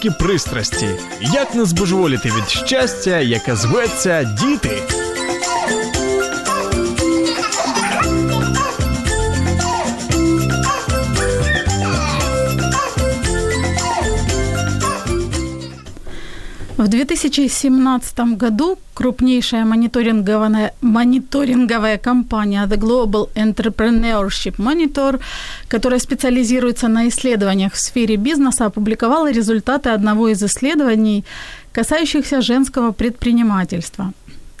Мамські пристрасті. Як не збожеволіти від щастя, яке зветься діти. В 2017 году крупнейшая мониторинговая, мониторинговая компания The Global Entrepreneurship Monitor, которая специализируется на исследованиях в сфере бизнеса, опубликовала результаты одного из исследований, касающихся женского предпринимательства.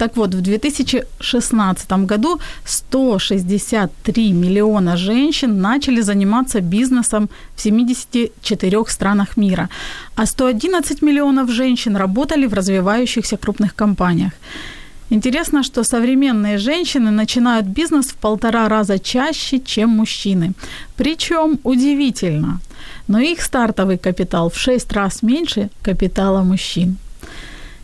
Так вот, в 2016 году 163 миллиона женщин начали заниматься бизнесом в 74 странах мира, а 111 миллионов женщин работали в развивающихся крупных компаниях. Интересно, что современные женщины начинают бизнес в полтора раза чаще, чем мужчины. Причем удивительно, но их стартовый капитал в 6 раз меньше капитала мужчин.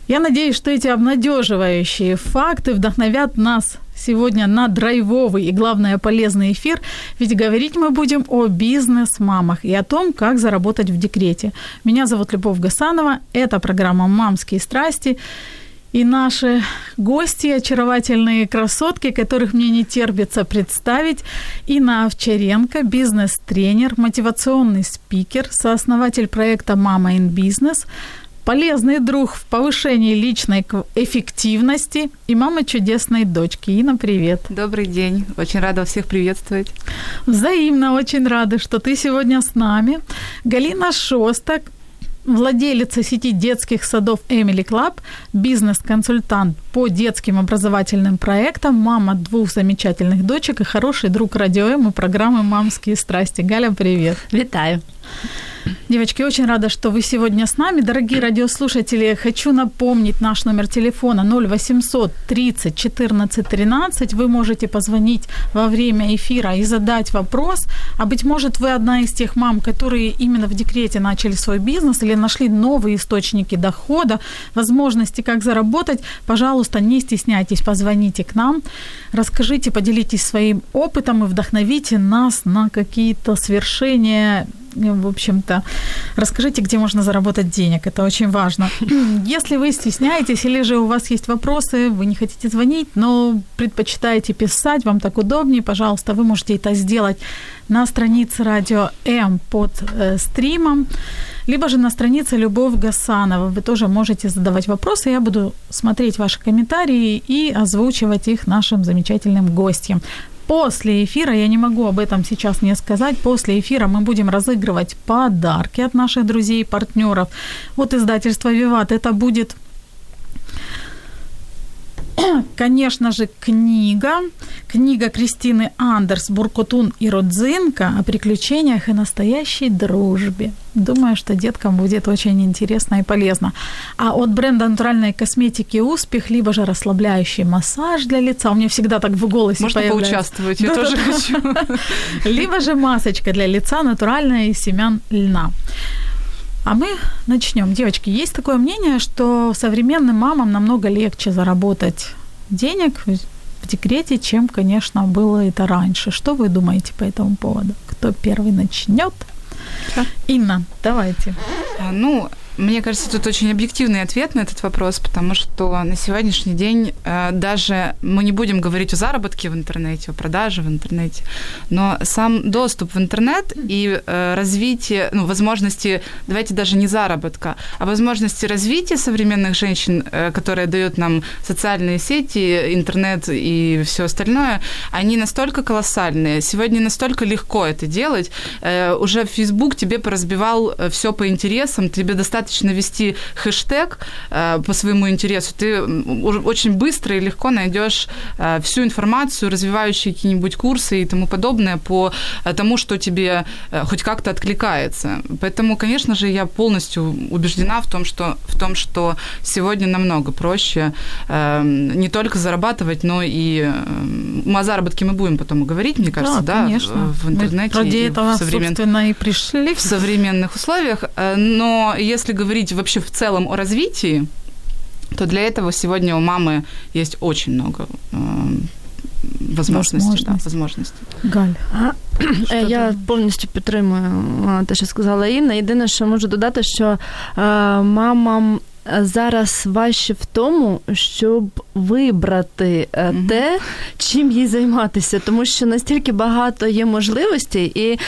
Я надеюсь, что эти обнадеживающие факты вдохновят нас сегодня на драйвовый и, главное, полезный эфир, ведь говорить мы будем о бизнес-мамах и о том, как заработать в декрете. Меня зовут Любовь Гасанова, это программа «Мамские страсти», и наши гости, очаровательные красотки, которых мне не терпится представить, Инна Овчаренко, бизнес-тренер, мотивационный спикер, сооснователь проекта «Мама in Business», полезный друг в повышении личной эффективности и мама чудесной дочки. Инна, привет. Добрый день. Очень рада всех приветствовать. Взаимно очень рада, что ты сегодня с нами. Галина Шостак, владелица сети детских садов Emily Club, бизнес-консультант по детским образовательным проектам, мама двух замечательных дочек и хороший друг радио М и программы «Мамские страсти». Галя, привет. Вітаю. Девочки, очень рада, что вы сегодня с нами. Дорогие радиослушатели, хочу напомнить наш номер телефона 0800 30 14 13. Вы можете позвонить во время эфира и задать вопрос. А быть может, вы одна из тех мам, которые именно в декрете начали свой бизнес или нашли новые источники дохода, возможности, как заработать. Пожалуйста, не стесняйтесь, позвоните к нам, расскажите, поделитесь своим опытом и вдохновите нас на какие-то свершения в общем-то, расскажите, где можно заработать денег. Это очень важно. Если вы стесняетесь или же у вас есть вопросы, вы не хотите звонить, но предпочитаете писать, вам так удобнее, пожалуйста, вы можете это сделать на странице радио М под э, стримом, либо же на странице Любовь Гасанова. Вы тоже можете задавать вопросы, я буду смотреть ваши комментарии и озвучивать их нашим замечательным гостям. После эфира, я не могу об этом сейчас не сказать, после эфира мы будем разыгрывать подарки от наших друзей и партнеров. Вот издательство «Виват» это будет конечно же, книга. Книга Кристины Андерс «Буркотун и Родзинка» о приключениях и настоящей дружбе. Думаю, что деткам будет очень интересно и полезно. А от бренда натуральной косметики «Успех» либо же расслабляющий массаж для лица. У меня всегда так в голосе Можно появляется. поучаствовать, я тоже хочу. Либо же масочка для лица натуральная из семян льна. А мы начнем. Девочки, есть такое мнение, что современным мамам намного легче заработать денег в декрете, чем, конечно, было это раньше. Что вы думаете по этому поводу? Кто первый начнет? Инна, давайте. А, ну, мне кажется, тут очень объективный ответ на этот вопрос, потому что на сегодняшний день э, даже мы не будем говорить о заработке в интернете, о продаже в интернете, но сам доступ в интернет и э, развитие, ну, возможности, давайте даже не заработка, а возможности развития современных женщин, э, которые дают нам социальные сети, интернет и все остальное, они настолько колоссальные. Сегодня настолько легко это делать. Уже Facebook тебе поразбивал все по интересам, тебе достаточно достаточно ввести хэштег э, по своему интересу, ты очень быстро и легко найдешь э, всю информацию, развивающие какие-нибудь курсы и тому подобное по тому, что тебе хоть как-то откликается. Поэтому, конечно же, я полностью убеждена в том, что, в том, что сегодня намного проще не только зарабатывать, но и мы о заработке мы будем потом говорить, мне кажется, да, да конечно. в интернете. Мы ради этого, в современ... собственно, и пришли. В современных условиях. Э, но если говорить вообще в целом о развитии, то для этого сегодня у мамы есть очень много э, возможностей. Возможності. Да, возможності. Галь. Е, я повністю підтримую те, що сказала Інна. Єдине, що можу додати, що мамам зараз важче в тому, щоб вибрати mm те, чим їй займатися, тому що настільки багато є можливостей, і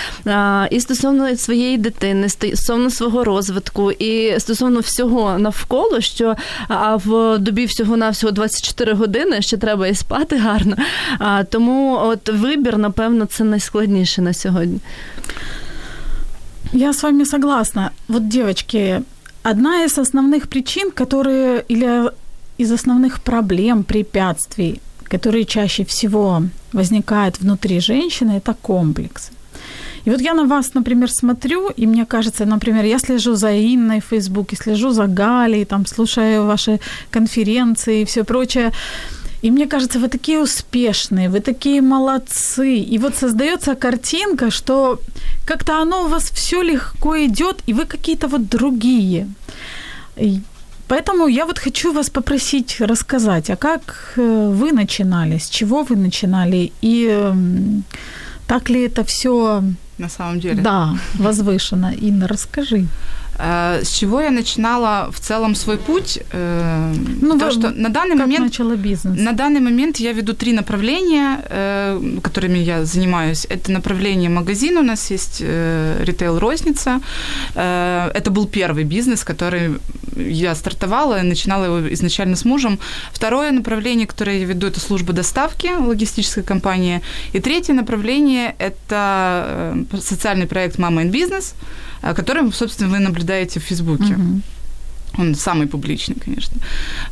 і стосовно своєї дитини, стосовно свого розвитку, і стосовно всього навколо, що а в добі всього на всього 24 години ще треба і спати гарно. А, Тому от вибір, напевно, це найскладніше на сьогодні. Я с вами согласна. Вот, девочки, Одна из основных причин, которые или из основных проблем, препятствий, которые чаще всего возникают внутри женщины, это комплексы. И вот я на вас, например, смотрю, и мне кажется, например, я слежу за Инной в Фейсбуке, слежу за Галей, там, слушаю ваши конференции и все прочее. И мне кажется, вы такие успешные, вы такие молодцы. И вот создается картинка, что как-то оно у вас все легко идет, и вы какие-то вот другие. И поэтому я вот хочу вас попросить рассказать, а как э, вы начинали, с чего вы начинали, и эм, так ли это все на самом деле? Да, возвышенно. Инна, расскажи. Э, с чего я начинала в целом свой путь? Э, ну, то, что на данный как момент начала бизнес? На данный момент я веду три направления, э, которыми я занимаюсь. Это направление магазин, у нас есть ритейл-розница. Это был первый бизнес, который я стартовала и начинала его изначально с мужем. Второе направление, которое я веду, это служба доставки, логистическая компания. И третье направление – это социальный проект «Мама in Business», которым, собственно, вы наблюдаете в Фейсбуке. Uh-huh. Он самый публичный, конечно.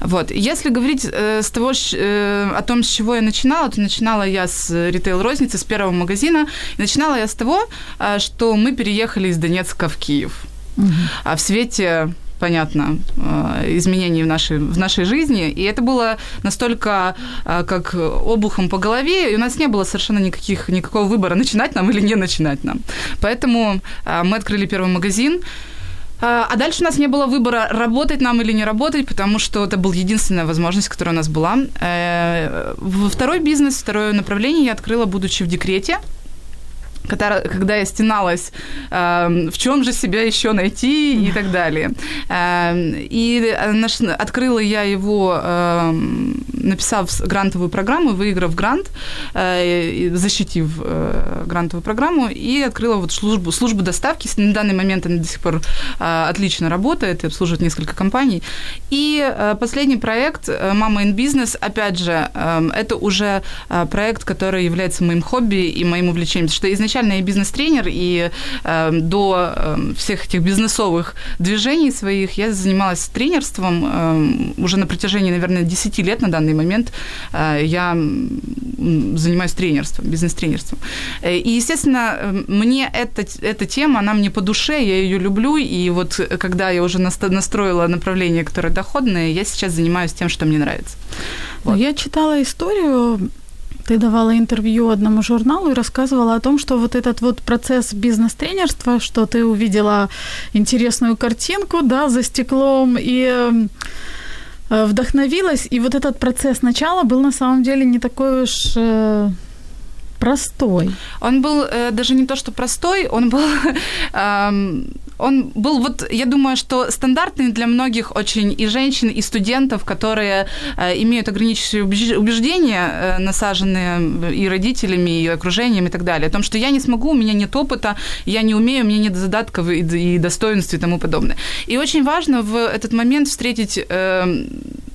Вот. Если говорить э, с того, э, о том, с чего я начинала, то начинала я с ритейл-розницы, с первого магазина. И начинала я с того, э, что мы переехали из Донецка в Киев. Угу. А в свете понятно, э, изменений в нашей, в нашей жизни. И это было настолько э, как обухом по голове, и у нас не было совершенно никаких, никакого выбора, начинать нам или не начинать нам. Поэтому э, мы открыли первый магазин, а дальше у нас не было выбора, работать нам или не работать, потому что это была единственная возможность, которая у нас была. Второй бизнес, второе направление я открыла, будучи в декрете когда, когда я стеналась, э, в чем же себя еще найти и так далее. Э, и наш, открыла я его, э, написав грантовую программу, выиграв грант, э, защитив э, грантовую программу, и открыла вот службу, службу доставки. На данный момент она до сих пор э, отлично работает и обслуживает несколько компаний. И э, последний проект э, «Мама in Business», опять же, э, это уже э, проект, который является моим хобби и моим увлечением, потому что изначально изначально я бизнес-тренер, и э, до э, всех этих бизнесовых движений своих я занималась тренерством э, уже на протяжении, наверное, 10 лет на данный момент. Э, я занимаюсь тренерством, бизнес-тренерством. Э, и, естественно, э, мне эта, эта тема, она мне по душе, я ее люблю, и вот когда я уже настроила направление, которое доходное, я сейчас занимаюсь тем, что мне нравится. Вот. Я читала историю ты давала интервью одному журналу и рассказывала о том, что вот этот вот процесс бизнес-тренерства, что ты увидела интересную картинку, да, за стеклом и э, вдохновилась, и вот этот процесс начала был на самом деле не такой уж э, простой. Он был э, даже не то, что простой, он был э, он был вот, я думаю, что стандартный для многих очень и женщин, и студентов, которые э, имеют ограничивающие убеждения, э, насаженные и родителями, и окружением, и так далее, о том, что я не смогу, у меня нет опыта, я не умею, у меня нет задатков и, и достоинств и тому подобное. И очень важно в этот момент встретить э,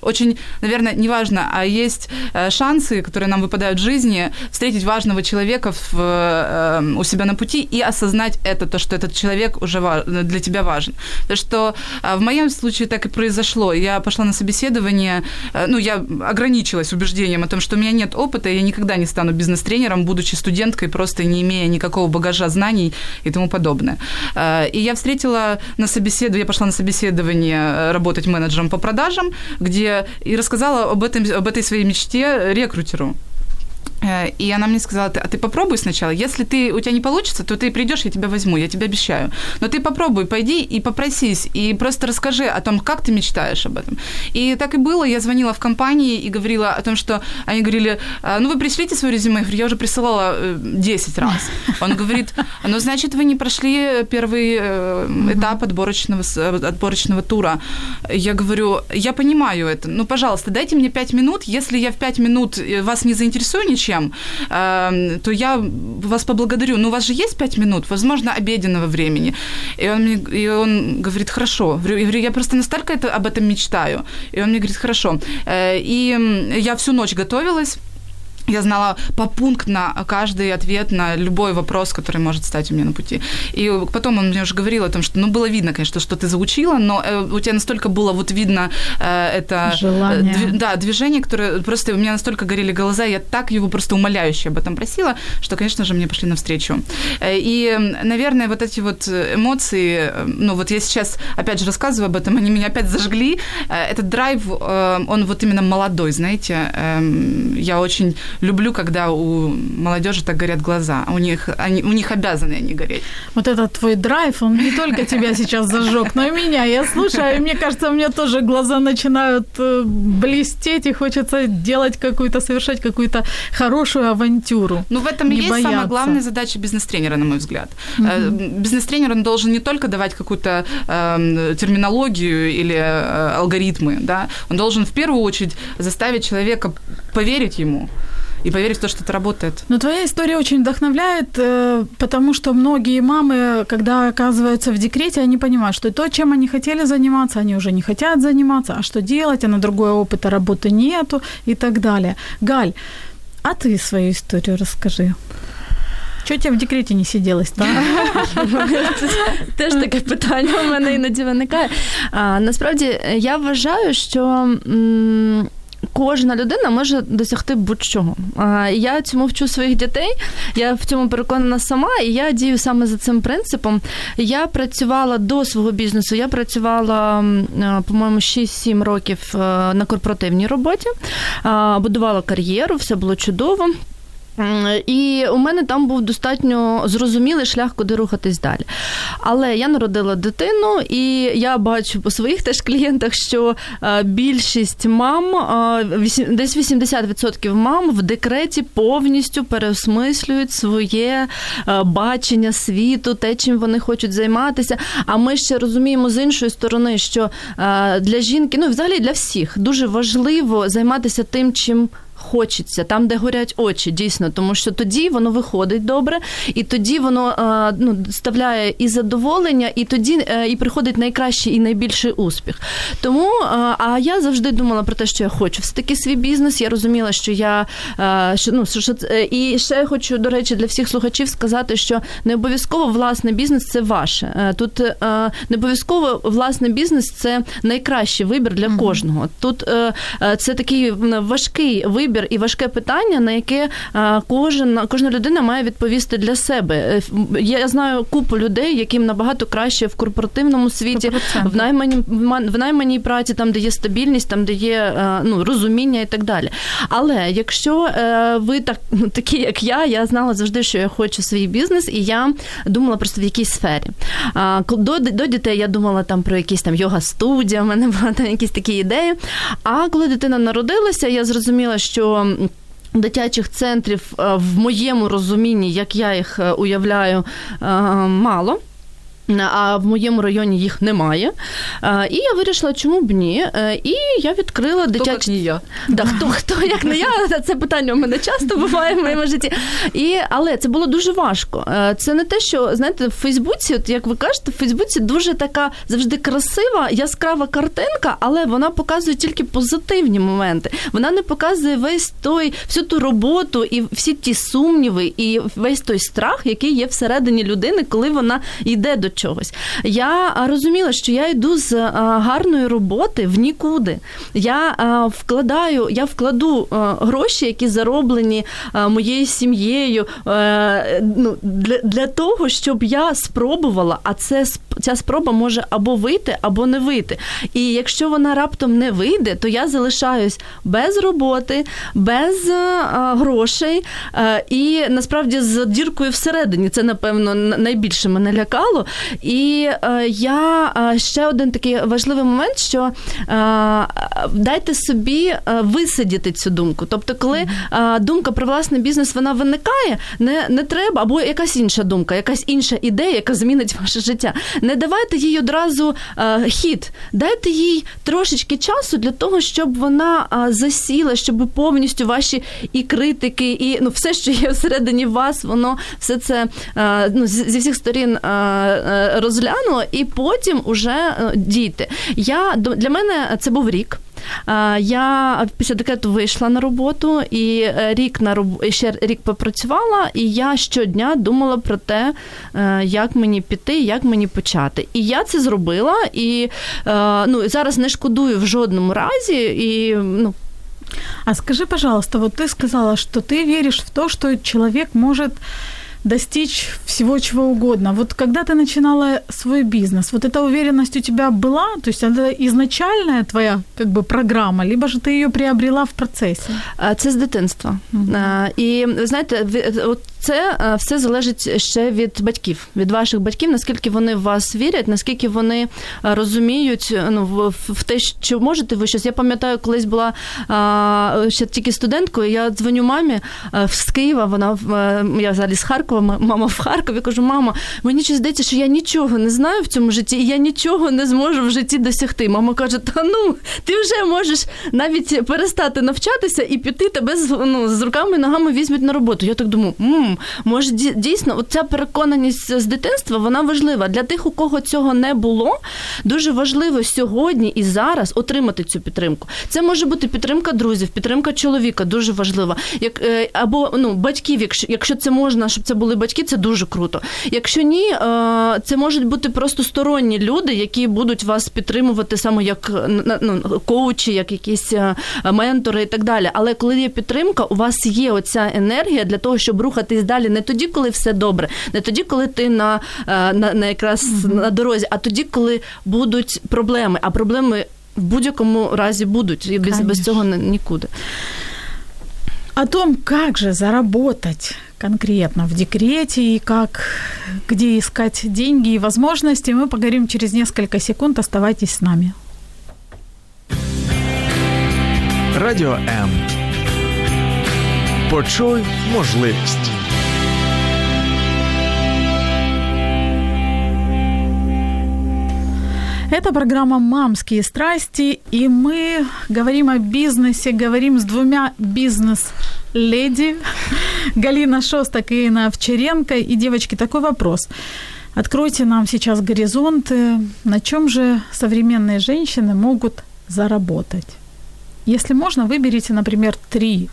очень, наверное, неважно, а есть э, шансы, которые нам выпадают в жизни, встретить важного человека в, э, у себя на пути и осознать это, то, что этот человек уже для тебя важен. То, что в моем случае так и произошло. Я пошла на собеседование, ну, я ограничилась убеждением о том, что у меня нет опыта, и я никогда не стану бизнес-тренером, будучи студенткой, просто не имея никакого багажа знаний и тому подобное. И я встретила на собеседовании, я пошла на собеседование работать менеджером по продажам, где и рассказала об, этом, об этой своей мечте рекрутеру. Э, и она мне сказала, а ты попробуй сначала. Если ты, у тебя не получится, то ты придешь, я тебя возьму, я тебе обещаю. Но ты попробуй, пойди и попросись, и просто расскажи о том, как ты мечтаешь об этом. И так и было. Я звонила в компании и говорила о том, что они говорили, «А, ну вы пришлите свое резюме. Я говорю, я уже присылала 10 э, раз. Он говорит, ну значит, вы не прошли первый э, этап отборочного, отборочного тура. Я говорю, я понимаю это, ну, пожалуйста, дайте мне 5 минут. Если я в 5 минут вас не заинтересую ничем, чем, эм, то я вас поблагодарю. Ну, у вас же есть пять минут, возможно, обеденного времени. И он, мне, и он говорит, хорошо. Я говорю, я просто настолько это, об этом мечтаю. И он мне говорит, хорошо. Э, и я всю ночь готовилась я знала попунктно каждый ответ на любой вопрос, который может стать у меня на пути. И потом он мне уже говорил о том, что, ну, было видно, конечно, что ты заучила, но э, у тебя настолько было вот видно э, это... Желание. Дв, да, движение, которое просто у меня настолько горели глаза, я так его просто умоляюще об этом просила, что, конечно же, мне пошли навстречу. Э, и, наверное, вот эти вот эмоции, э, ну, вот я сейчас, опять же, рассказываю об этом, они меня опять зажгли. Этот драйв, он вот именно молодой, знаете, эм, я очень люблю, когда у молодежи так горят глаза. У них, они, у них обязаны они гореть. Вот этот твой драйв, он не только тебя сейчас зажег, но и меня. Я слушаю, и мне кажется, у меня тоже глаза начинают э, блестеть, и хочется делать какую-то, совершать какую-то хорошую авантюру. Ну, в этом и есть бояться. самая главная задача бизнес-тренера, на мой взгляд. Mm-hmm. Бизнес-тренер, он должен не только давать какую-то э, терминологию или э, алгоритмы, да, он должен в первую очередь заставить человека поверить ему и поверить в то, что это работает. Но твоя история очень вдохновляет, э, потому что многие мамы, когда оказываются в декрете, они понимают, что то, чем они хотели заниматься, они уже не хотят заниматься, а что делать, а на другой опыта работы нету и так далее. Галь, а ты свою историю расскажи. Чого тебе в декреті не сиділось, так? Теж таке питання у мене іноді виникає. Насправді я вважаю, що Кожна людина може досягти будь-чого. Я цьому вчу своїх дітей, я в цьому переконана сама, і я дію саме за цим принципом. Я працювала до свого бізнесу, я працювала, по-моєму, 6-7 років на корпоративній роботі, будувала кар'єру, все було чудово. І у мене там був достатньо зрозумілий шлях, куди рухатись далі. Але я народила дитину, і я бачу по своїх теж клієнтах, що е, більшість мам, десь 80% мам в декреті повністю переосмислюють своє е, бачення світу, те, чим вони хочуть займатися. А ми ще розуміємо з іншої сторони, що е, для жінки, ну взагалі для всіх, дуже важливо займатися тим, чим хочеться, там, де горять очі, дійсно, тому що тоді воно виходить добре, і тоді воно е, ну, ставляє і задоволення, і тоді е, і приходить найкращий і найбільший успіх. Тому е, а я завжди думала про те, що я хочу все таки свій бізнес. Я розуміла, що я що, ну, що і ще я хочу, до речі, для всіх слухачів сказати, що не обов'язково власний бізнес це ваше. Тут не обов'язково власний бізнес це найкращий вибір для кожного. Тут це такий важкий вибір вибір і важке питання, на яке кожен кожна людина має відповісти для себе. Е, я знаю купу людей, яким набагато краще в корпоративному світі, 100%. в найманій в найманій праці, там де є стабільність, там де є ну розуміння і так далі. Але якщо е, ви так ну, такі, як я, я знала завжди, що я хочу свій бізнес, і я думала просто в якійсь сфері. До до дітей я думала там про якісь там йога студія, у мене були там якісь такі ідеї. А коли дитина народилася, я зрозуміла, що що. Дитячих центрів е, в моєму розумінні, як я їх е, уявляю, е, мало. А в моєму районі їх немає. І я вирішила, чому б ні. Е, і я відкрила дитячий... Хто, як не я. Да, хто, хто як не я, це питання у мене часто буває в моєму житті. І, Але це було дуже важко. Е, це не те, що знаєте, в Фейсбуці, от як ви кажете, в Фейсбуці дуже така завжди красива, яскрава картинка, але вона показує тільки позитивні моменти. Вона не показує весь той, всю ту роботу і всі ті сумніви, і весь той страх, який є всередині людини, коли вона йде до чогось. Я розуміла, що я йду з гарної роботи в нікуди. Я вкладаю, я вкладу гроші, які зароблені моєю сім'єю ну, для для того, щоб я спробувала, а це ця спроба може або вийти, або не вийти. І якщо вона раптом не вийде, то я залишаюсь без роботи, без грошей і насправді з діркою всередині. Це, напевно, найбільше мене лякало. І е, я е, ще один такий важливий момент, що е, дайте собі висидіти цю думку. Тобто, коли думка про власний бізнес вона виникає, не не треба, або якась інша думка, якась інша ідея, яка змінить ваше життя. Не давайте їй одразу хід, дайте їй трошечки часу для того, щоб вона засіла, щоб повністю ваші і критики, і ну все, що є всередині вас, воно все це ну, зі всіх сторін розглянула, і потім уже е, дійти. Я для мене це був рік. Я після декрету вийшла на роботу і е, рік на роб... ще рік попрацювала, і я щодня думала про те, е, як мені піти, як мені почати. І я це зробила, і ну, зараз не шкодую в жодному разі. і ну, А скажи, пожалуйста, вот ты сказала, что ты веришь в то, что человек может достичь всего чего угодно. Вот когда ты начинала свой бизнес, вот эта уверенность у тебя была, то есть это изначальная твоя как бы програма, либо же ты ее приобрела в процесі? Це з дитинства. Uh-huh. І знаєте, от це все залежить ще від батьків, від ваших батьків, наскільки вони в вас вірять, наскільки вони розуміють ну, в, в те, що можете ви щось. Я пам'ятаю, колись була ще тільки студенткою. Я дзвоню мамі з Києва. Вона я взагалі з Харкова. Харкова, мама в Харкові. Кажу, мама, мені щось здається, що я нічого не знаю в цьому житті, і я нічого не зможу в житті досягти. Мама каже: Та ну, ти вже можеш навіть перестати навчатися і піти тебе з ну, з руками і ногами візьмуть на роботу. Я так думаю, мм, може дійсно, ця переконаність з дитинства вона важлива. Для тих, у кого цього не було, дуже важливо сьогодні і зараз отримати цю підтримку. Це може бути підтримка друзів, підтримка чоловіка, дуже важлива. Як е, або ну батьків, якщо якщо це можна, щоб це були батьки, це дуже круто. Якщо ні, е, це можуть бути просто сторонні люди, які будуть вас підтримувати саме як ну, коучі, як якісь е, ментори і так далі. Але коли є підтримка, у вас є оця енергія для того, щоб рухатись далі, не тоді, коли все добре, не тоді, коли ти на, е, на, на якраз mm-hmm. на дорозі, а тоді, коли будуть проблеми. А проблеми в будь-якому разі будуть і без, без цього нікуди. О том, как же заработать конкретно в декрете и как, где искать деньги и возможности, мы поговорим через несколько секунд. Оставайтесь с нами. Радіо М. Почуй можливість. Это программа «Мамские страсти», и мы говорим о бизнесе, говорим с двумя бизнес-леди, Галина Шостак и Инна Овчаренко. И, девочки, такой вопрос. Откройте нам сейчас горизонты. На чем же современные женщины могут заработать? Если можно, выберите, например, три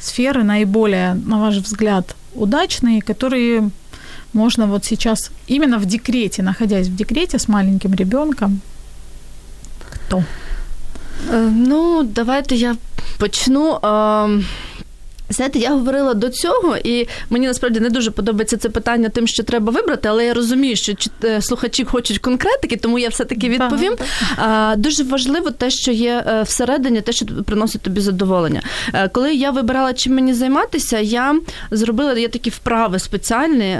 сферы наиболее, на ваш взгляд, удачные, которые можно вот сейчас именно в декрете, находясь в декрете с маленьким ребенком, кто? Э, ну, давайте я почну. Знаєте, я говорила до цього, і мені насправді не дуже подобається це питання тим, що треба вибрати, але я розумію, що е, слухачі хочуть конкретики, тому я все-таки відповім. А, Дуже важливо те, що є е, всередині, те, що приносить тобі задоволення. Е, коли я вибирала, чим мені займатися, я зробила є такі вправи спеціальні.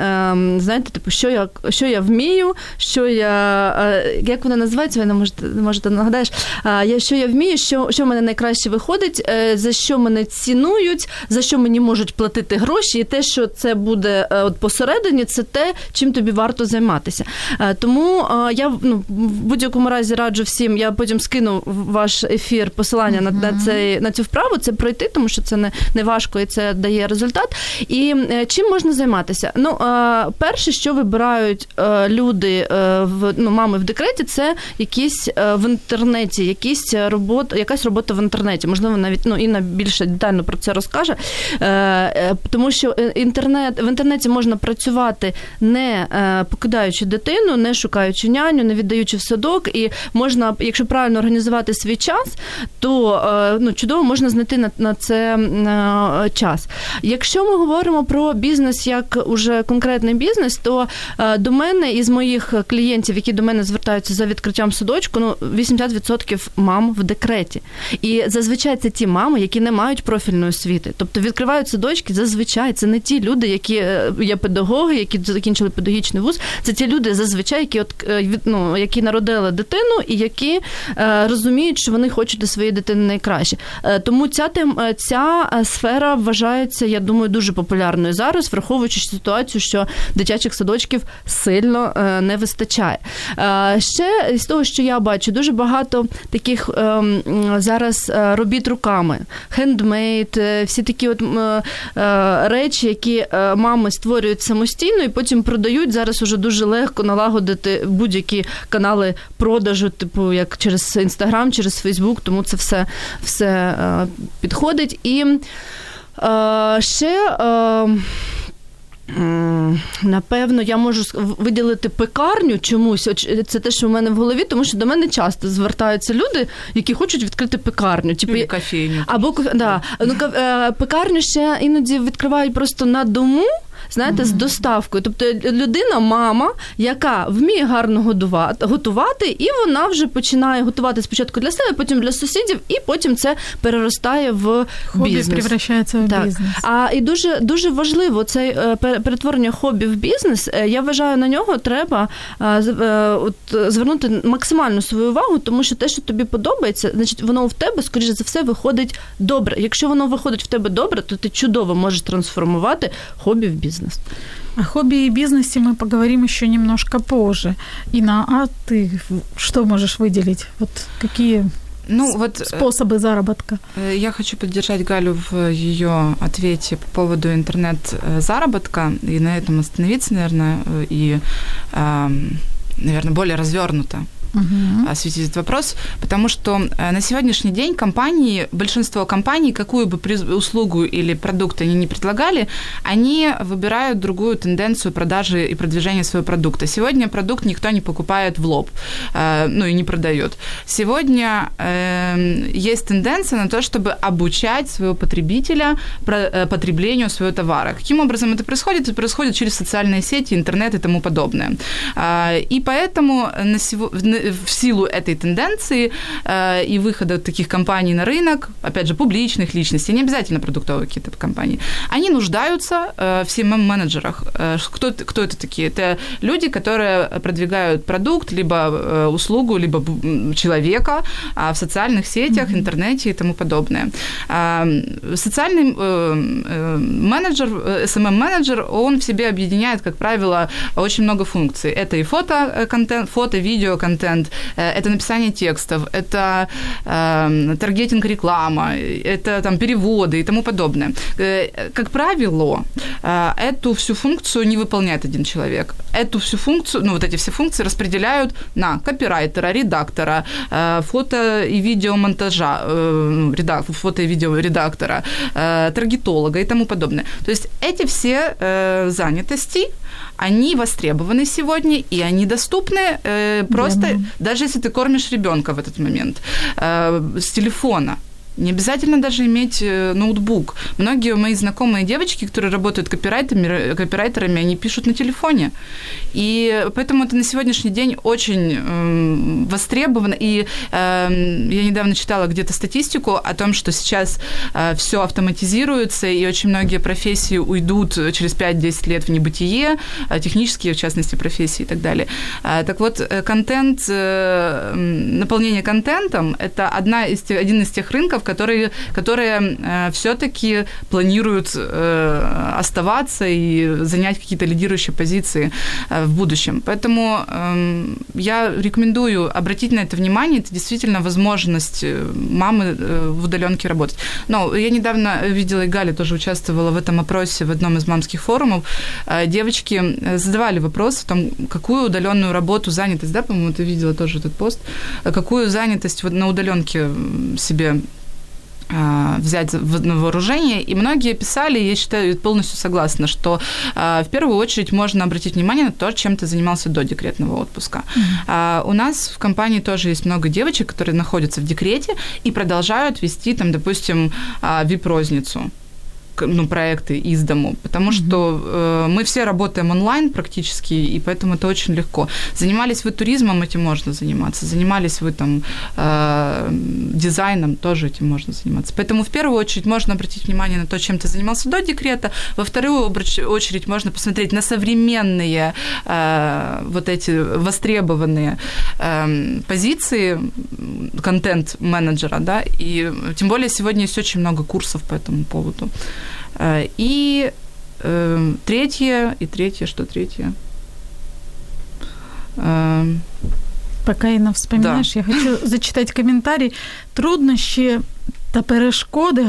Знаєте, типу, що я що я вмію, що я як вони називаються, ви не можете можете нагадаєш, я що я вмію, що що в мене найкраще виходить, за що мене цінують. за за що мені можуть платити гроші, і те, що це буде от посередині, це те, чим тобі варто займатися. Тому я ну, в будь-якому разі раджу всім. Я потім скину ваш ефір посилання uh-huh. на, на цей на цю вправу. Це пройти, тому що це не, не важко і це дає результат. І чим можна займатися? Ну, перше, що вибирають люди в ну, мами в декреті, це якісь в інтернеті, якісь робота, якась робота в інтернеті. Можливо, навіть ну Інна більше детально про це розкаже, тому що інтернет в інтернеті можна працювати не покидаючи дитину, не шукаючи няню, не віддаючи в садок, і можна, якщо правильно організувати свій час, то ну чудово можна знайти на, на це час. Якщо ми говоримо про бізнес як уже конкретний бізнес, то до мене із моїх клієнтів, які до мене звертаються за відкриттям садочку, ну 80% мам в декреті. І зазвичай це ті мами, які не мають профільної освіти. Тобто відкривають садочки, зазвичай це не ті люди, які е, є педагоги, які закінчили педагогічний вуз. Це ті люди, зазвичай, які от е, ну, які народили дитину і які е, розуміють, що вони хочуть для своєї дитини найкраще. Е, тому ця тем, ця сфера вважається, я думаю, дуже популярною зараз, враховуючи ситуацію, що дитячих садочків сильно е, не вистачає. Е, ще з того, що я бачу, дуже багато таких ем, зараз робіт руками, хендмейд, всі такі от речі, які мами створюють самостійно і потім продають. Зараз уже дуже легко налагодити будь-які канали продажу, типу як через інстаграм, через Фейсбук, тому це все, все підходить. І ще. Напевно, я можу виділити пекарню чомусь. Це те, що в мене в голові, тому що до мене часто звертаються люди, які хочуть відкрити пекарню. Типу, кофейню. Або да. Ну, е, пекарню ще іноді відкривають просто на дому знаєте, з доставкою. Тобто людина, мама, яка вміє гарно годувати, готувати, і вона вже починає готувати спочатку для себе, потім для сусідів, і потім це переростає в хобі бізнес. превращається в так. бізнес. А і дуже дуже важливо це е, перетворення хобі в бізнес. Е, я вважаю, на нього треба е, от, звернути максимальну свою увагу, тому що те, що тобі подобається, значить воно в тебе, скоріше за все, виходить добре. Якщо воно виходить в тебе добре, то ти чудово можеш трансформувати хобі в бізнес бизнес. О хобби и бизнесе мы поговорим еще немножко позже. Ина, а ты что можешь выделить? Вот какие ну, вот, э, способы заработка. Э, я хочу поддержать Галю в ее ответе по поводу интернет-заработка и на этом остановиться, наверное, и, наверное, более развернуто угу. осветить этот вопрос, потому что э, на сегодняшний день компании, большинство компаний, какую бы услугу или продукт они не предлагали, они выбирают другую тенденцию продажи и продвижения своего продукта. Сегодня продукт никто не покупает в лоб, э, ну и не продает. Сегодня э, есть тенденция на то, чтобы обучать своего потребителя потреблению своего товара. Каким образом это происходит? Это происходит через социальные сети, интернет и тому подобное. И поэтому на сегодня в силу этой тенденции э, и выхода таких компаний на рынок, опять же, публичных личностей, не обязательно продуктовые какие-то компании, они нуждаются э, в CMM-менеджерах. Э, кто, кто это такие? Это люди, которые продвигают продукт, либо э, услугу, либо человека э, в социальных сетях, mm-hmm. интернете и тому подобное. Э, социальный э, э, менеджер, SMM-менеджер, он в себе объединяет, как правило, очень много функций. Это и фото-контент, фото-видео-контент, контент, э, это написание текстов, это э, таргетинг реклама, это там переводы и тому подобное. Э, как правило, э, эту всю функцию не выполняет один человек. Эту всю функцию, ну вот эти все функции распределяют на копирайтера, редактора, фото и видеомонтажа, редак, фото и видео редактора, э, таргетолога и тому подобное. То есть эти все занятости, они востребованы сегодня, и они доступны э, просто, да. даже если ты кормишь ребенка в этот момент э, с телефона. Не обязательно даже иметь э, ноутбук. Многие мои знакомые девочки, которые работают копирайтерами, копирайтерами, они пишут на телефоне. И поэтому это на сегодняшний день очень э, востребовано. И э, я недавно читала где-то статистику о том, что сейчас э, все автоматизируется, и очень многие профессии уйдут через 5-10 лет в небытие, э, технические, в частности, профессии и так далее. Э, так вот, э, контент, э, наполнение контентом – это одна из, один из тех рынков, которые, которые э, все-таки планируют э, оставаться и занять какие-то лидирующие позиции э, в будущем. Поэтому э, я рекомендую обратить на это внимание. Это действительно возможность э, мамы э, в удаленке работать. Но я недавно видела, и Галя тоже участвовала в этом опросе в одном из мамских форумов. Э, девочки задавали вопрос о том, какую удаленную работу, занятость, да, по-моему, ты видела тоже этот пост, какую занятость вот на удаленке себе взять на вооружение. И многие писали, я считаю, полностью согласна, что а, в первую очередь можно обратить внимание на то, чем ты занимался до декретного отпуска. Mm-hmm. У нас в компании тоже есть много девочек, которые находятся в декрете и продолжают вести, там, допустим, вип-розницу ну, проекты из дому, потому mm-hmm. что э, мы все работаем онлайн практически, и поэтому это очень легко. Занимались вы туризмом, этим можно заниматься. Занимались вы там э, дизайном, тоже этим можно заниматься. Поэтому в первую очередь можно обратить внимание на то, чем ты занимался до декрета. Во вторую очередь можно посмотреть на современные э, вот эти востребованные э, позиции контент-менеджера, да, и тем более сегодня есть очень много курсов по этому поводу. Э, и э, третье, и третье, что третье? Э, Пока Інна вспоминаєш, да. я хочу зачитати коментарі. Труднощі та перешкоди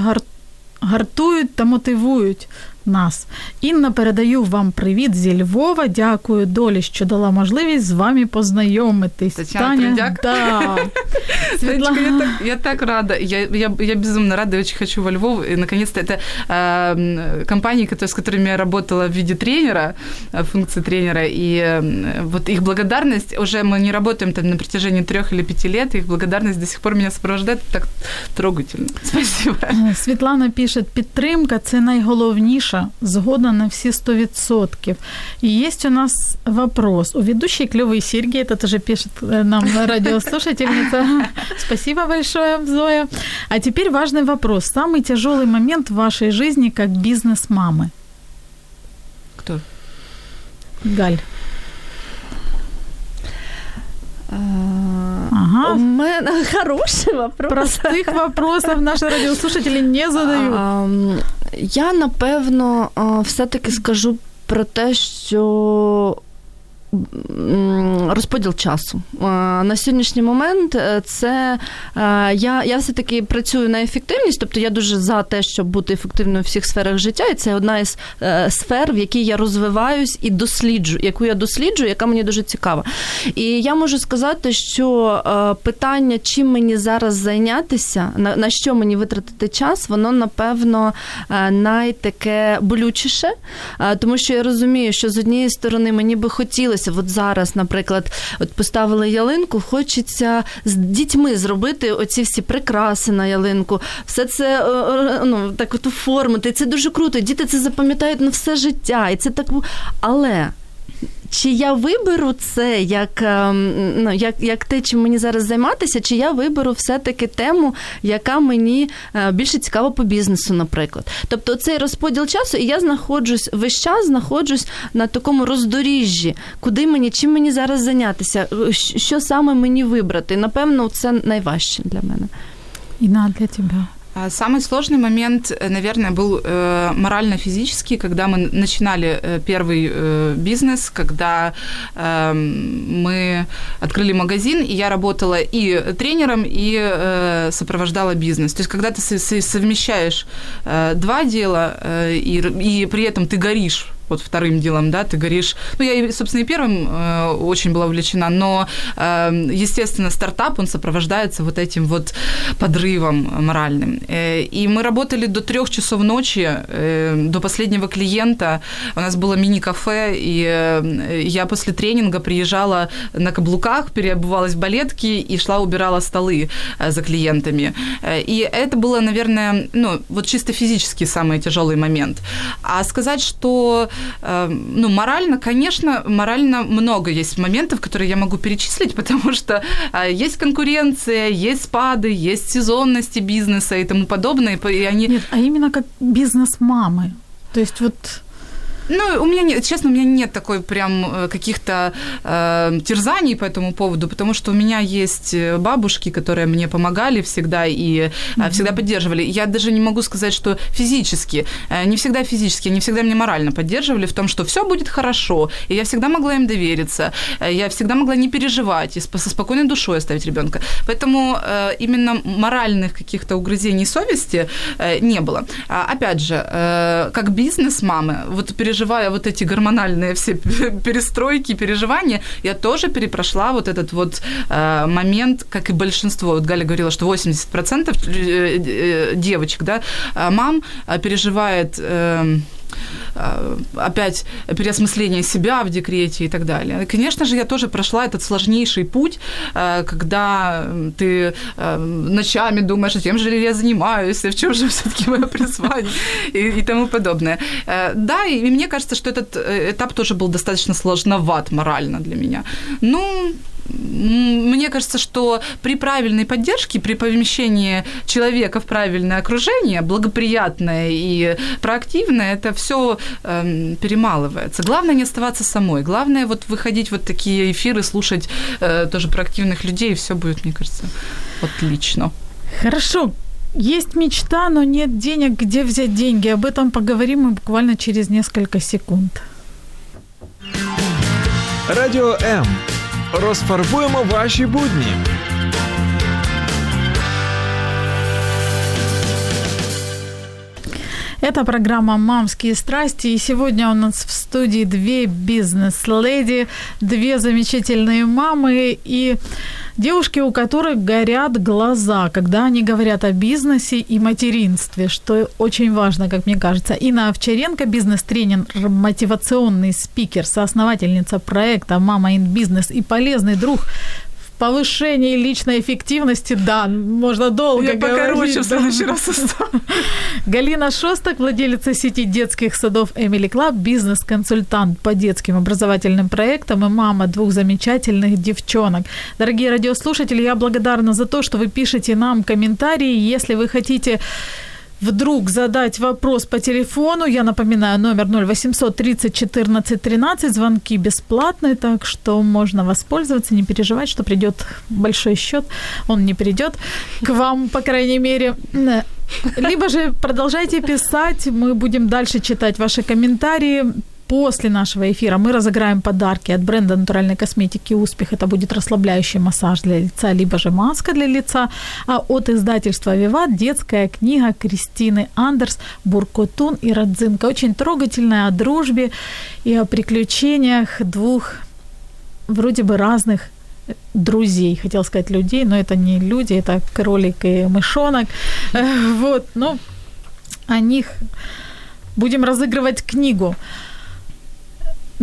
гартують та мотивують нас. Інна, передаю вам привіт зі Львова. Дякую долі, що дала можливість з вами познайомитись. Таня, Таня да. Светла... я, так, я так рада. Я, я, я безумно рада, очень хочу во Львов. И, наконец-то, это э, компании, которые, с которыми я работала в виде тренера, э, функции тренера, и э, вот их благодарность, уже мы не работаем там на протяжении трех или пяти лет, их благодарность до сих пор меня сопровождает так трогательно. Спасибо. Світлана пише, підтримка – це найголовніше Маша, згодна на все 100%. И есть у нас вопрос. У ведущей клевые серьги, это тоже пишет э, нам радиослушательница. Спасибо большое, Зоя. А теперь важный вопрос. Самый тяжелый момент в вашей жизни как бизнес-мамы? Кто? Галь. А, ага. У мене хороший вопрос. Простых вопросов наши радиослушатели не задают. Я напевно все-таки скажу про те, що розподіл часу. На сьогоднішній момент е, це е, я я все-таки працюю на ефективність, тобто я дуже за те, щоб бути ефективною в всіх сферах життя, і це одна із е, сфер, в якій я розвиваюсь і досліджую, яку я досліджую, яка мені дуже цікава. І я можу сказати, що питання, чим мені зараз зайнятися, на, на що мені витратити час, воно напевно найтаке болючіше, тому що я розумію, що з однієї сторони мені би хотілося хочеться, от зараз, наприклад, от поставили ялинку, хочеться з дітьми зробити оці всі прикраси на ялинку, все це е, е, ну, так от оформити. Це дуже круто. Діти це запам'ятають на все життя. І це так. Але чи я виберу це як ем, ну, як, як те, чим мені зараз займатися, чи я виберу все-таки тему, яка мені е, більше цікава по бізнесу, наприклад. Тобто цей розподіл часу, і я знаходжусь весь час знаходжусь на такому роздоріжжі, куди мені, чим мені зараз зайнятися, що саме мені вибрати. Напевно, це найважче для мене. І на для тебе. А самый сложный момент, э, наверное, был э, морально-физический, когда мы начинали э, первый бизнес, когда эм, мы открыли магазин, и я работала и тренером, и сопровождала бизнес. То есть, когда ты совмещаешь два дела, и, и при этом ты горишь вот вторым делом, да, ты говоришь, ну, я, собственно, и первым э, очень была увлечена, но, э, естественно, стартап, он сопровождается вот этим вот подрывом моральным. Э, и мы работали до трех часов ночи, э, до последнего клиента. У нас было мини-кафе, и э, я после тренинга приезжала на каблуках, переобувалась в балетки и шла убирала столы э, за клиентами. Э, и это было, наверное, ну, вот чисто физически самый тяжелый момент. А сказать, что ну, морально, конечно, морально много есть моментов, которые я могу перечислить, потому что э, есть конкуренция, есть спады, есть сезонности бизнеса и тому подобное, и они... Нет, а именно как бизнес-мамы. То есть вот ну, у меня нет, честно, у меня нет такой прям э, каких-то э, терзаний по этому поводу, потому что у меня есть э, бабушки, которые мне помогали всегда и mm-hmm. всегда поддерживали. Я даже не могу сказать, что физически, э, не всегда физически, они всегда меня морально поддерживали в том, что все будет хорошо, и я всегда могла им довериться, я всегда могла не переживать и со спокойной душой оставить ребенка. Поэтому э, именно моральных каких-то угрызений совести э, не было. А, опять же, э, как бизнес-мамы, вот переживать переживая вот эти гормональные все перестройки, переживания, я тоже перепрошла вот этот вот э, момент, как и большинство. Вот Галя говорила, что 80% э, э, девочек, да, э, мам переживает... Э, опять переосмысление себя в декрете и так далее. Конечно же, я тоже прошла этот сложнейший путь, когда ты ночами думаешь, чем же я занимаюсь, в чем же все-таки мое призвание и, и тому подобное. Да, и мне кажется, что этот э, этап тоже был достаточно сложноват морально для меня. Ну, мне кажется, что при правильной поддержке, при помещении человека в правильное окружение, благоприятное и проактивное, это все э, эм, перемалывается. Главное не оставаться самой. Главное вот выходить вот такие эфиры, слушать э, тоже проактивных людей, и все будет, мне кажется, отлично. Хорошо. Есть мечта, но нет денег, где взять деньги. Об этом поговорим мы буквально через несколько секунд. Радіо М розфарбуємо ваші будні. Это программа «Мамские страсти», и сегодня у нас в студии две бизнес-леди, две замечательные мамы и девушки, у которых горят глаза, когда они говорят о бизнесе и материнстве, что очень важно, как мне кажется. Инна Овчаренко, бизнес-тренер, мотивационный спикер, соосновательница проекта «Мама in бизнес» и полезный друг повышении личной эффективности, да, можно долго Я говорить. покороче в следующий раз Галина Шостак, владелица сети детских садов Emily Club, бизнес-консультант по детским образовательным проектам и мама двух замечательных девчонок. Дорогие радиослушатели, я благодарна за то, что вы пишете нам комментарии. Если вы хотите вдруг задать вопрос по телефону, я напоминаю, номер 0800 30 14 13, звонки бесплатные, так что можно воспользоваться, не переживать, что придет большой счет, он не придет к вам, по крайней мере. Либо же продолжайте писать, мы будем дальше читать ваши комментарии после нашего эфира мы разыграем подарки от бренда натуральной косметики «Успех». Это будет расслабляющий массаж для лица, либо же маска для лица. А от издательства «Виват» детская книга Кристины Андерс «Буркотун и родзинка». Очень трогательная о дружбе и о приключениях двух вроде бы разных друзей, хотел сказать людей, но это не люди, это кролик и мышонок. Вот, ну, о них будем разыгрывать книгу.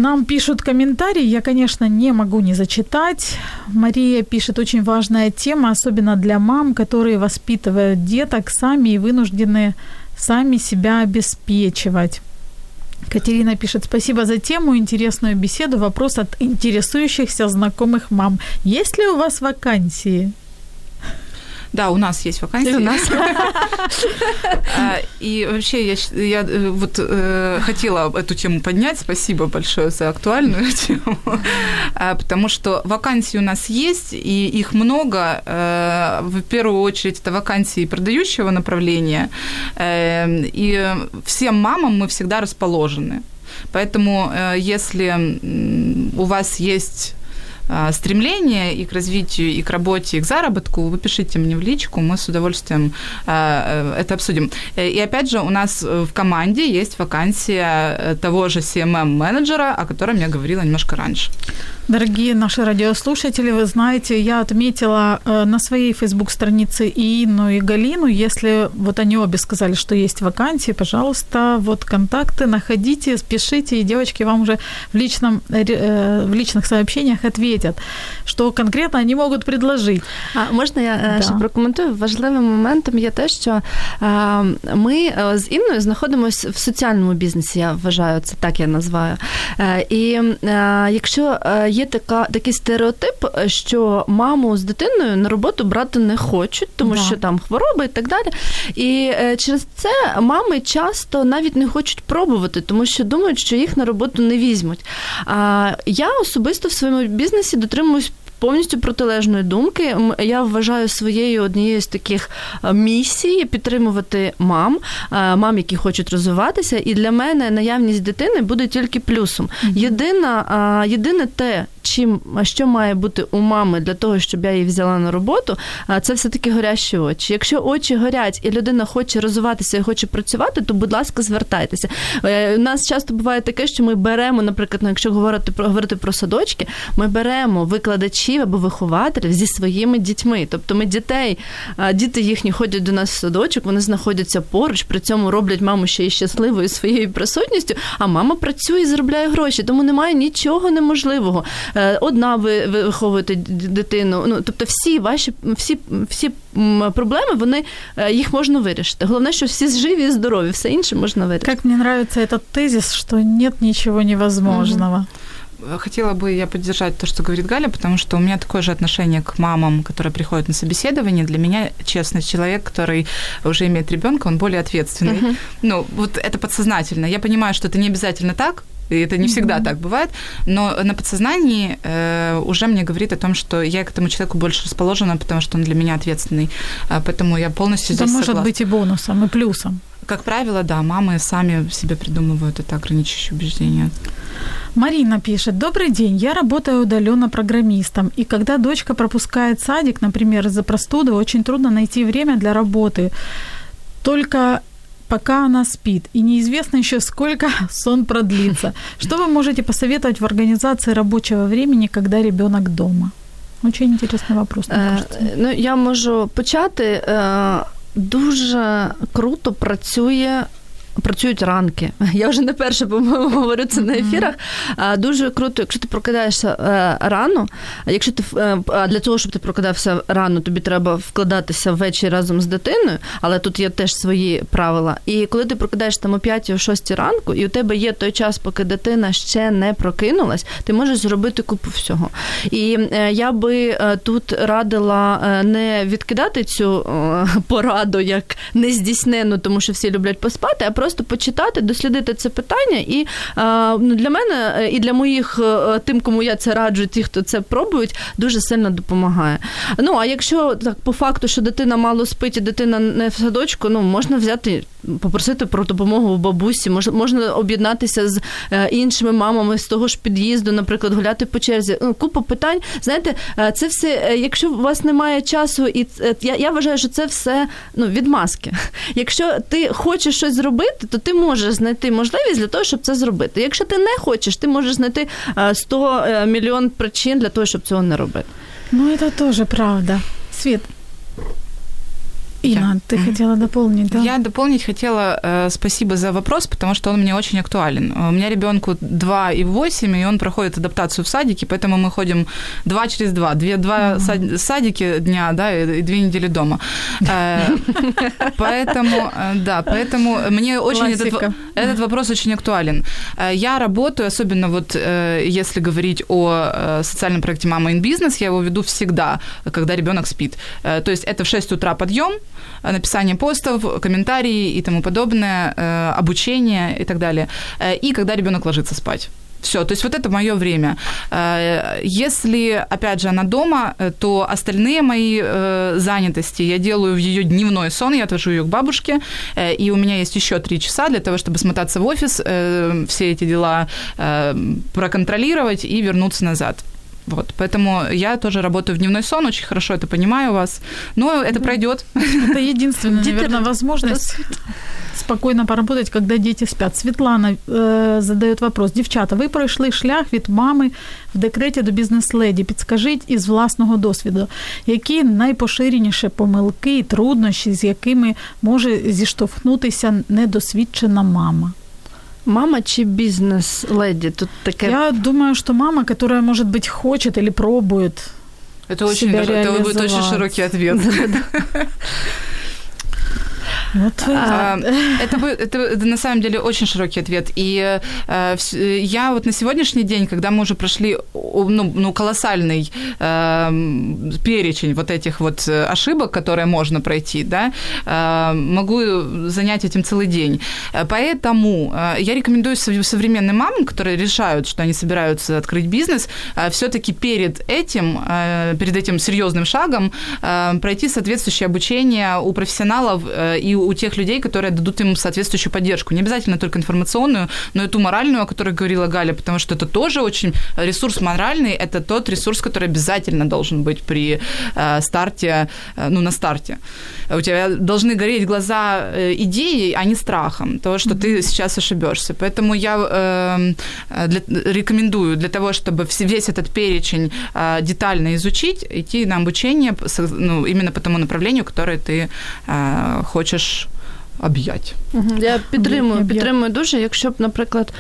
Нам пишут комментарии, я, конечно, не могу не зачитать. Мария пишет, очень важная тема, особенно для мам, которые воспитывают деток сами и вынуждены сами себя обеспечивать. Катерина пишет, спасибо за тему, интересную беседу. Вопрос от интересующихся знакомых мам. Есть ли у вас вакансии? Да, у нас есть вакансии. У нас. А, и вообще я, я э, вот э, хотела эту тему поднять. Спасибо большое за актуальную тему. А, потому что вакансии у нас есть, и их много. Э, в первую очередь это вакансии продающего направления. И всем мамам мы всегда расположены. Поэтому если у вас есть стремление и к развитию, и к работе, и к заработку, вы пишите мне в личку, мы с удовольствием а, э, это обсудим. Э, и опять же, у нас в команде есть вакансия э, того же CMM-менеджера, о котором я говорила немножко раньше. Дорогие наши радиослушатели, вы знаете, я отметила на своей фейсбук-странице и Инну, и Галину. Если вот они обе сказали, что есть вакансии, пожалуйста, вот контакты находите, спешите, и девочки вам уже в, личном, в личных сообщениях ответят ответят, что конкретно они могут предложить. А можна я е, да. ще прокоментую? Важливим моментом є те, що е, ми е, з Інною знаходимося в соціальному бізнесі, я вважаю, це так я називаю. І якщо є така, такий стереотип, що маму з дитиною на роботу брати не хочуть, тому да. що там хвороби і так далі. І через це мами часто навіть не хочуть пробувати, тому що думають, що їх на роботу не візьмуть. А я особисто в своєму бізнесі дотримуюсь повністю протилежної думки. Я вважаю своєю однією з таких е, місій підтримувати мам, е, мам, які хочуть розвиватися. І для мене наявність дитини буде тільки плюсом. Єдина, єдине те, чим що має бути у мами для того, щоб я її взяла на роботу, це все-таки горящі очі. Якщо очі горять і людина хоче розвиватися і хоче працювати, то будь ласка, звертайтеся. Е, у нас часто буває таке, що ми беремо, наприклад, ну, якщо говорити про говорити про садочки, ми беремо викладачів або вихователів зі своїми дітьми. Тобто ми дітей, діти їхні ходять до нас в садочок, вони знаходяться поруч, при цьому роблять маму ще й щасливою своєю присутністю, а мама працює і заробляє гроші, тому немає нічого неможливого. Е, одна ви виховуєте дитину. Ну тобто, всі ваші всі всі проблеми, вони е, їх можна вирішити. Головне, що всі живі і здорові, все інше можна вирішити. Як мені подобається цей тезис, що нет нічого невозможного. Угу. Хотела бы я поддержать то, что говорит Галя, потому что у меня такое же отношение к мамам, которые приходят на собеседование. Для меня, честно, человек, который уже имеет ребенка, он более ответственный. Uh-huh. Ну, вот это подсознательно. Я понимаю, что это не обязательно так, и это не всегда mm-hmm. так бывает, но на подсознании э, уже мне говорит о том, что я к этому человеку больше расположена, потому что он для меня ответственный, а, поэтому я полностью это здесь может согласна. быть и бонусом, и плюсом. Как правило, да, мамы сами себе придумывают это ограничивающее убеждение. Марина пишет. Добрый день, я работаю удаленно программистом, и когда дочка пропускает садик, например, из-за простуды, очень трудно найти время для работы. Только пока она спит, и неизвестно еще сколько сон продлится. Что вы можете посоветовать в организации рабочего времени, когда ребенок дома? Очень интересный вопрос. Мне ну, я можу почати. Дуже круто працює працюють ранки. Я вже не перше по-моєму говорю це на ефірах. Дуже круто, якщо ти прокидаєшся е, рано. Якщо ти е, для того, щоб ти прокидався рано, тобі треба вкладатися ввечері разом з дитиною, але тут є теж свої правила. І коли ти прокидаєшся там о 5 о 6 ранку, і у тебе є той час, поки дитина ще не прокинулась, ти можеш зробити купу всього. І е, я би тут радила не відкидати цю пораду як нездійснену, тому що всі люблять поспати, а просто почитати, дослідити це питання. І ну, для мене е, і для моїх е, тим, кому я це раджу, ті, хто це пробують, дуже сильно допомагає. Ну а якщо так по факту, що дитина мало спить, і дитина не в садочку, ну можна взяти. Попросити про допомогу у бабусі, можна об'єднатися з е, іншими мамами з того ж під'їзду, наприклад, гуляти по черзі. Ну, купа питань. Знаєте, це все, якщо у вас немає часу, і я я вважаю, що це все ну, відмазки. Якщо ти хочеш щось зробити то ти можеш знайти можливість для того, щоб це зробити. Якщо ти не хочеш, ти можеш знайти 100 е, мільйон причин для того, щоб цього не робити. Ну, це теж правда. Світ. Инна, я. ты хотела дополнить, да? Я дополнить хотела, э, спасибо за вопрос, потому что он мне очень актуален. У меня ребенку 2 и 8, и он проходит адаптацию в садике, поэтому мы ходим 2 через 2, 2, 2 mm-hmm. садики дня, да, и 2 недели дома. Э, поэтому, э, да, поэтому мне очень этот, вопрос очень актуален. Э, я работаю, особенно вот если говорить о социальном проекте «Мама in Business», я его веду всегда, когда ребенок спит. То есть это в 6 утра подъем, Э, написание постов, комментарии и тому подобное, э, обучение и так далее. Э, и когда ребенок ложится спать. Все, то есть вот это мое время. Если, опять же, она дома, то остальные мои занятости я делаю в ее дневной сон, я отвожу ее к бабушке, и у меня есть еще три часа для того, чтобы смотаться в офис, все эти дела проконтролировать и вернуться назад. Вот, поэтому я тоже работаю в дневной сон, очень хорошо это понимаю вас, но это пройдет. Это единственная, наверное, возможность спокойно поработать, когда дети спят. Светлана э, задает вопрос. Дівчата, ви пройшли шлях від мами в декреті до бізнес-леді. Підскажіть із власного досвіду, які найпоширеніші помилки і труднощі, з якими може зіштовхнутися недосвідчена мама? Мама чи бізнес-леді? Тут таке Я думаю, что мама, которая, может быть, хочет или пробует Это очень, себя это будет очень широкий ответ. Вот, э, А, Это, это, на самом деле очень широкий ответ. И э, я вот на сегодняшний день, когда мы уже прошли ну, ну, колоссальный эм, перечень вот этих вот э, ошибок, которые можно пройти, да, э, могу занять этим целый день. Э, Поэтому э, я рекомендую сов- современным мамам, которые решают, что они собираются открыть бизнес, все-таки перед этим, э, перед этим серьезным шагом э, пройти соответствующее обучение у профессионалов э, и у тех людей, которые дадут им соответствующую поддержку. Не обязательно только информационную, но и ту моральную, о которой говорила Галя, потому что это тоже очень ресурс моральный, это тот ресурс, который обязательно должен быть при э, старте, э, ну, на старте. У тебя должны гореть глаза э, идеей, а не страхом того, что ты сейчас ошибешься. Поэтому я э, для, рекомендую для того, чтобы весь этот перечень э, детально изучить, идти на обучение ну, именно по тому направлению, которое ты э, хочеш об'ять. Я підтримую, підтримую дуже. Якщо б, наприклад,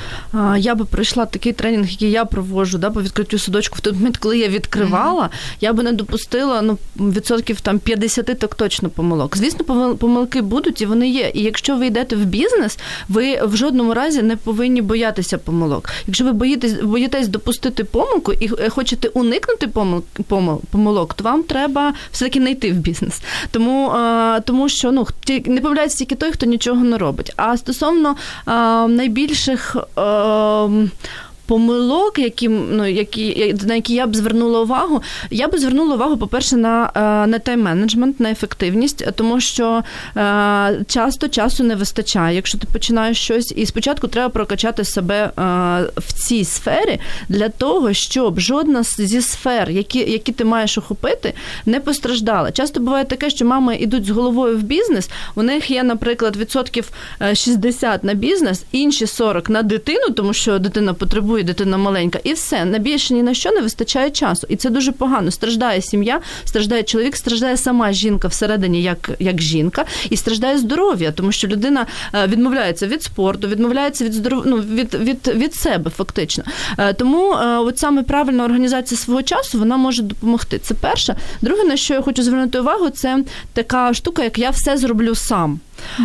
я би пройшла такий тренінг, який я проводжу да, по відкриттю садочку, в той момент, коли я відкривала, я би не допустила ну, відсотків там 50 так точно помилок. Звісно, помил- помилки будуть і вони є. І якщо ви йдете в бізнес, ви в жодному разі не повинні боятися помилок. Якщо ви боїтесь, боїтесь допустити помилку і е, хочете уникнути помил, помил, помилок, то вам треба все-таки не йти в бізнес. Тому, тому що ну, не помиляється тільки той, хто нічого не робить. А стосовно е, найбільших. Е, Помилок, які, ну, які, на які я б звернула увагу, я б звернула увагу, по-перше, на, е, на тайм-менеджмент, на ефективність, тому що е, часто часу не вистачає, якщо ти починаєш щось, і спочатку треба прокачати себе е, в цій сфері для того, щоб жодна зі сфер, які, які ти маєш охопити, не постраждала. Часто буває таке, що мами йдуть з головою в бізнес. У них є, наприклад, відсотків е, 60 на бізнес, інші 40 на дитину, тому що дитина потребує, дитина маленька, і все на більше ні на що не вистачає часу. І це дуже погано. Страждає сім'я, страждає чоловік, страждає сама жінка всередині, як, як жінка, і страждає здоров'я, тому що людина е, відмовляється від спорту, відмовляється від здоров... ну, від, від, від себе, фактично. Е, Тому е, от саме правильна організація свого часу вона може допомогти. Це перше. Друге, на що я хочу звернути увагу, це така штука, як я все зроблю сам.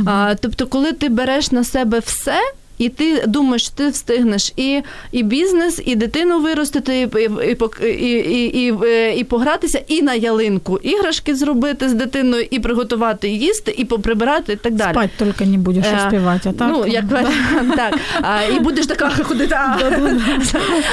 А, тобто, коли ти береш на себе все. І ти думаєш, ти встигнеш і, і бізнес, і дитину виростити, і, і, і, і, і, і, е, і погратися, і на ялинку іграшки зробити з дитиною, і приготувати їсти, і поприбирати, і так далі. спать только не будешь Е, успевать, а так? Ну, як варіант, так. А, і будеш така ходити. А.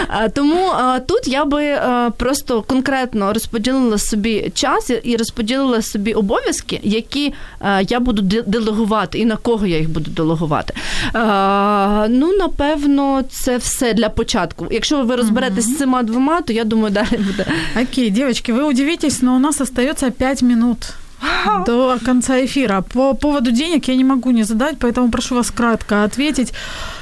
А, Тому а, тут я би а, просто конкретно розподілила собі час і- розподілила собі обов'язки, які а, я буду де- делегувати, і на кого я їх буду делегувати. А, Ну, напевно, це все для початку. Якщо ви розберетесь з цими двома, то я думаю, далі буде. Окей, девочки, вы удивитесь, но у нас остается 5 минут до конца эфира. По поводу денег я не могу не задать, поэтому прошу вас кратко ответить.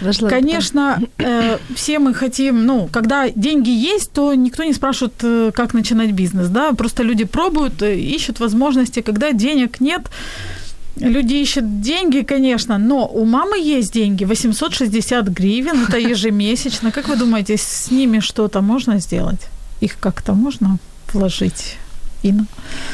Важливо. Конечно, э, все мы хотим, ну, когда деньги есть, то никто не спрашивает, э, как начинать бизнес, да, просто люди пробуют, э, ищут возможности, когда денег нет, Люди ищут деньги, конечно, но у мамы есть деньги, 860 гривен, это ежемесячно. Как вы думаете, с ними что-то можно сделать? Их как-то можно вложить? Инна?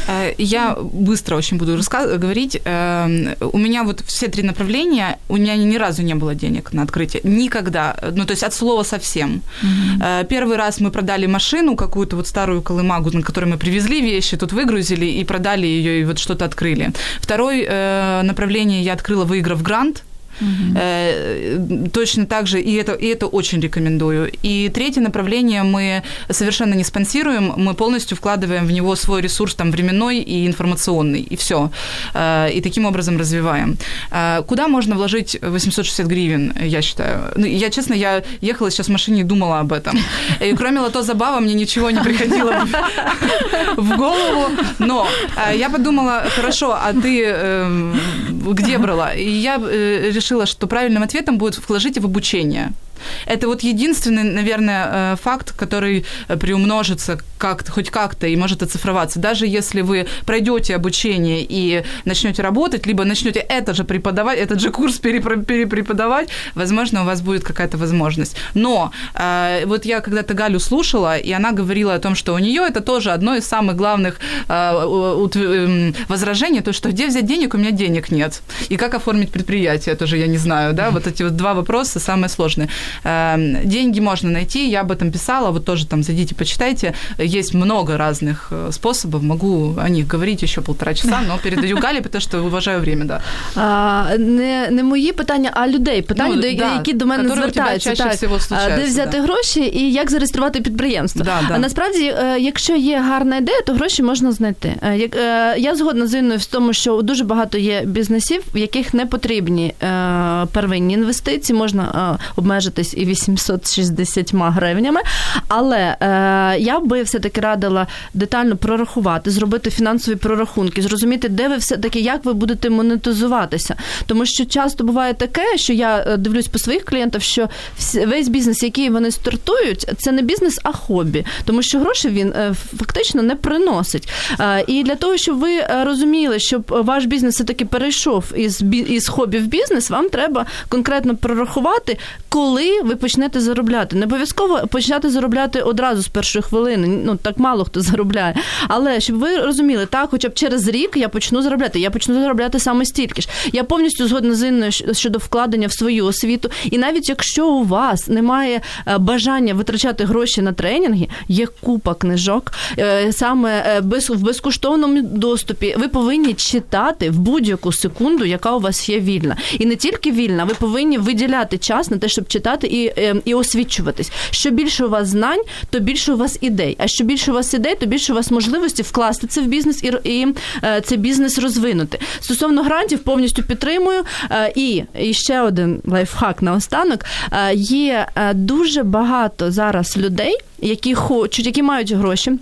Э, Я быстро очень буду раска- говорить. Эм, У меня вот все три направления, у меня ни разу не было денег на открытие. Никогда. Ну, то есть от слова совсем. Э, Первый раз мы продали машину, какую-то вот старую колымагу, на которой мы привезли вещи, тут выгрузили и продали ее, и вот что-то открыли. Второе э, направление я открыла, выиграв грант. Э, Точно так же, и это, и это очень рекомендую. И третье направление мы совершенно не спонсируем, мы полностью вкладываем в него свой ресурс там временной и информационный, и все. И таким образом развиваем. Э, Куда можно вложить 860 гривен, я считаю? Ну, я, честно, я ехала сейчас в машине и думала об этом. И кроме лото забава мне ничего не приходило в- голову. Но э, я подумала, хорошо, а ты эм, где брала? И я э, решила, что правильным ответом будет вложить в обучение. Это вот единственный, наверное, э, факт, который приумножится как хоть как-то и может оцифроваться. Даже если вы пройдете обучение и начнете работать, либо начнете это же преподавать, этот же курс перепреподавать, возможно, у вас будет какая-то возможность. Но э, вот я когда-то Галю слушала, и она говорила о том, что у нее это тоже одно из самых главных э, эм, возражений, то, что где взять денег, у меня денег нет. И как оформить предприятие, тоже я не знаю, да, вот эти вот два вопроса самые сложные. Эм, деньги можно найти, я об этом писала, вот тоже там зайдите, почитайте. Есть много разных э, способов, могу о них говорить еще полтора часа, но передаю Галі, потому що уважаю время, да. А, не, не мої питання, а людей. Питання, ну, до, да, які до мене звертаються. Так, де взяти да. гроші і як зареєструвати підприємство. Да, да. А насправді, е, якщо є гарна ідея, то гроші можна знайти. Е, е, я згодна з Інною в тому, що дуже багато є бізнесів, в яких не потрібні первинні інвестиції, можна обмежитись і 860 гривнями. Але я би все-таки радила детально прорахувати, зробити фінансові прорахунки, зрозуміти, де ви все-таки, як ви будете монетизуватися. Тому що часто буває таке, що я е, дивлюсь по своїх клієнтах, що весь бізнес, який вони стартують, це не бізнес, а хобі, тому що гроші він е, фактично не приносить. Е, і для того, щоб ви розуміли, щоб ваш бізнес все таки перейшов із із хобі в бізнес, вам треба конкретно прорахувати, коли ви почнете заробляти. Не обов'язково починати заробляти одразу з першої хвилини. Ну так мало хто заробляє. Але щоб ви розуміли, так, хоча б через рік я почну заробляти. Я почну заробляти саме стільки ж. Я повністю згодна з Інною щодо вкладення в свою освіту. І навіть якщо у вас немає е, бажання витрачати гроші на тренінги, є купа книжок е, саме е, в безкоштовному доступі. Ви повинні читати в будь-яку секунду, яка у вас є вільна, і не тільки вільна, ви повинні виділяти час на те, щоб читати і і освічуватись. Що більше у вас знань, то більше у вас ідей. А що більше у вас ідей, то більше у вас можливості вкласти це в бізнес і і цей бізнес розвинути. Стосовно грантів, повністю підтримую. І, і ще один лайфхак наостанок. Є дуже багато зараз людей, які хочуть, які мають гроші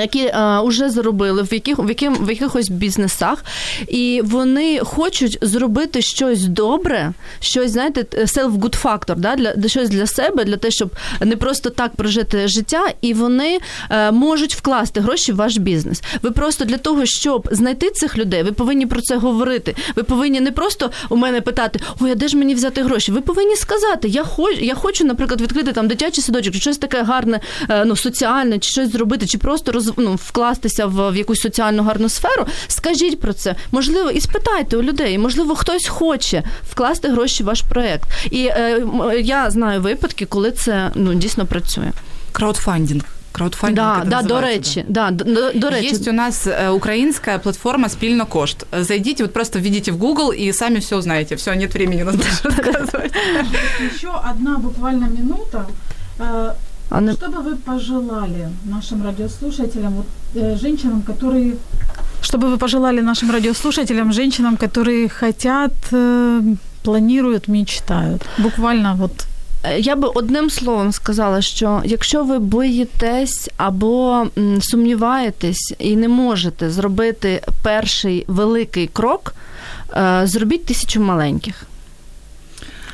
які вже заробили в яких в яким в якихось бізнесах, і вони хочуть зробити щось добре, щось знаєте, self-good factor, да, для щось для себе, для того, щоб не просто так прожити життя, і вони а, можуть вкласти гроші в ваш бізнес. Ви просто для того, щоб знайти цих людей, ви повинні про це говорити. Ви повинні не просто у мене питати, ой, а де ж мені взяти гроші? Ви повинні сказати, я хочу, я хочу, наприклад, відкрити там дитячий садочок, чи щось таке гарне, е, ну соціальне, чи щось зробити, чи просто роз, ну, вкластися в, в якусь соціальну гарну сферу, скажіть про це. Можливо, і спитайте у людей, можливо, хтось хоче вкласти гроші в ваш проект. І е, я знаю випадки, коли це ну дійсно працює. Краудфандинг. Краудфандинг. Да, да, до речі, да. Да, до, до речі. Есть у нас украинская платформа «Спільно кошт». Зайдите, вот просто введите в Google и сами все узнаете. Все, нет времени нас рассказывать. Еще одна буквально минута. Она... Что бы вы пожелали нашим радиослушателям, вот, э, женщинам, которые... Что бы вы пожелали нашим радиослушателям, женщинам, которые хотят, э, планируют, мечтают? Буквально вот э, я би одним словом сказала, що якщо ви боїтесь або сумніваєтесь і не можете зробити перший великий крок, е, зробіть тисячу маленьких.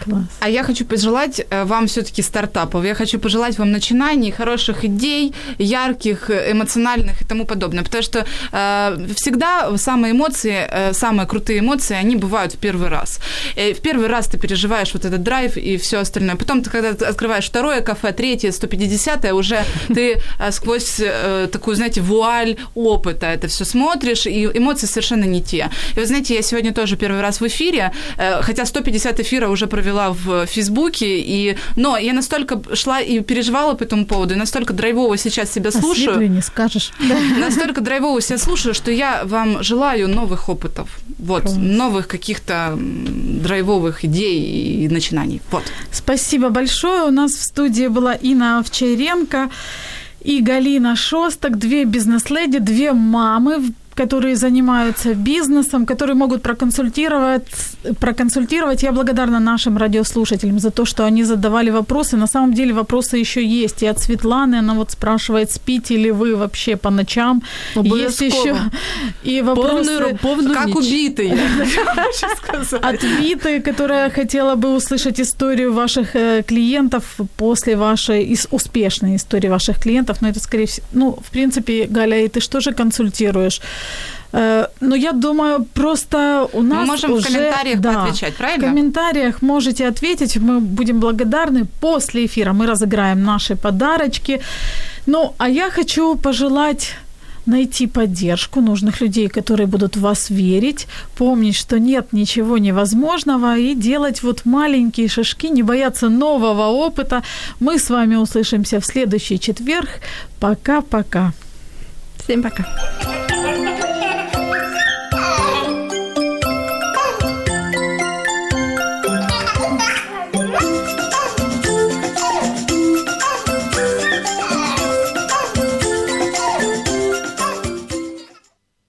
Класс. А я хочу пожелать э, вам все-таки стартапов. Я хочу пожелать вам начинаний, хороших идей, ярких, эмоциональных и тому подобное. Потому что э, всегда самые эмоции, э, самые крутые эмоции, они бывают в первый раз. И в первый раз ты переживаешь вот этот драйв и все остальное. Потом ты, когда ты открываешь второе кафе, третье, 150-е, уже ты э, сквозь э, такую, знаете, вуаль опыта это все смотришь, и эмоции совершенно не те. И вы знаете, я сегодня тоже первый раз в эфире, э, хотя 150 эфира уже провела провела в Фейсбуке, и... но я настолько шла и переживала по этому поводу, и настолько драйвово сейчас себя слушаю. А не скажешь. Настолько драйвово себя слушаю, что я вам желаю новых опытов, вот, Класс. новых каких-то драйвовых идей и начинаний. Вот. Спасибо большое. У нас в студии была Инна Овчаренко и Галина Шостак, две бизнес-леди, две мамы, которые занимаются бизнесом, которые могут проконсультировать, проконсультировать. Я благодарна нашим радиослушателям за то, что они задавали вопросы. На самом деле вопросы еще есть. И от Светланы она вот спрашивает, спите ли вы вообще по ночам. Есть еще и вопросы... Полную, как убитые. От Виты, которая хотела бы услышать историю ваших э, клиентов после вашей успешной истории ваших клиентов. Но это, скорее всего... Ну, в принципе, Галя, и ты что же консультируешь? Э, но я думаю, просто у нас Мы можем уже, в комментариях да, поотвечать, правильно? В комментариях можете ответить, мы будем благодарны. После эфира мы разыграем наши подарочки. Ну, а я хочу пожелать найти поддержку нужных людей, которые будут в вас верить, помнить, что нет ничего невозможного и делать вот маленькие шажки, не бояться нового опыта. Мы с вами услышимся в следующий четверг. Пока-пока. Всем пока.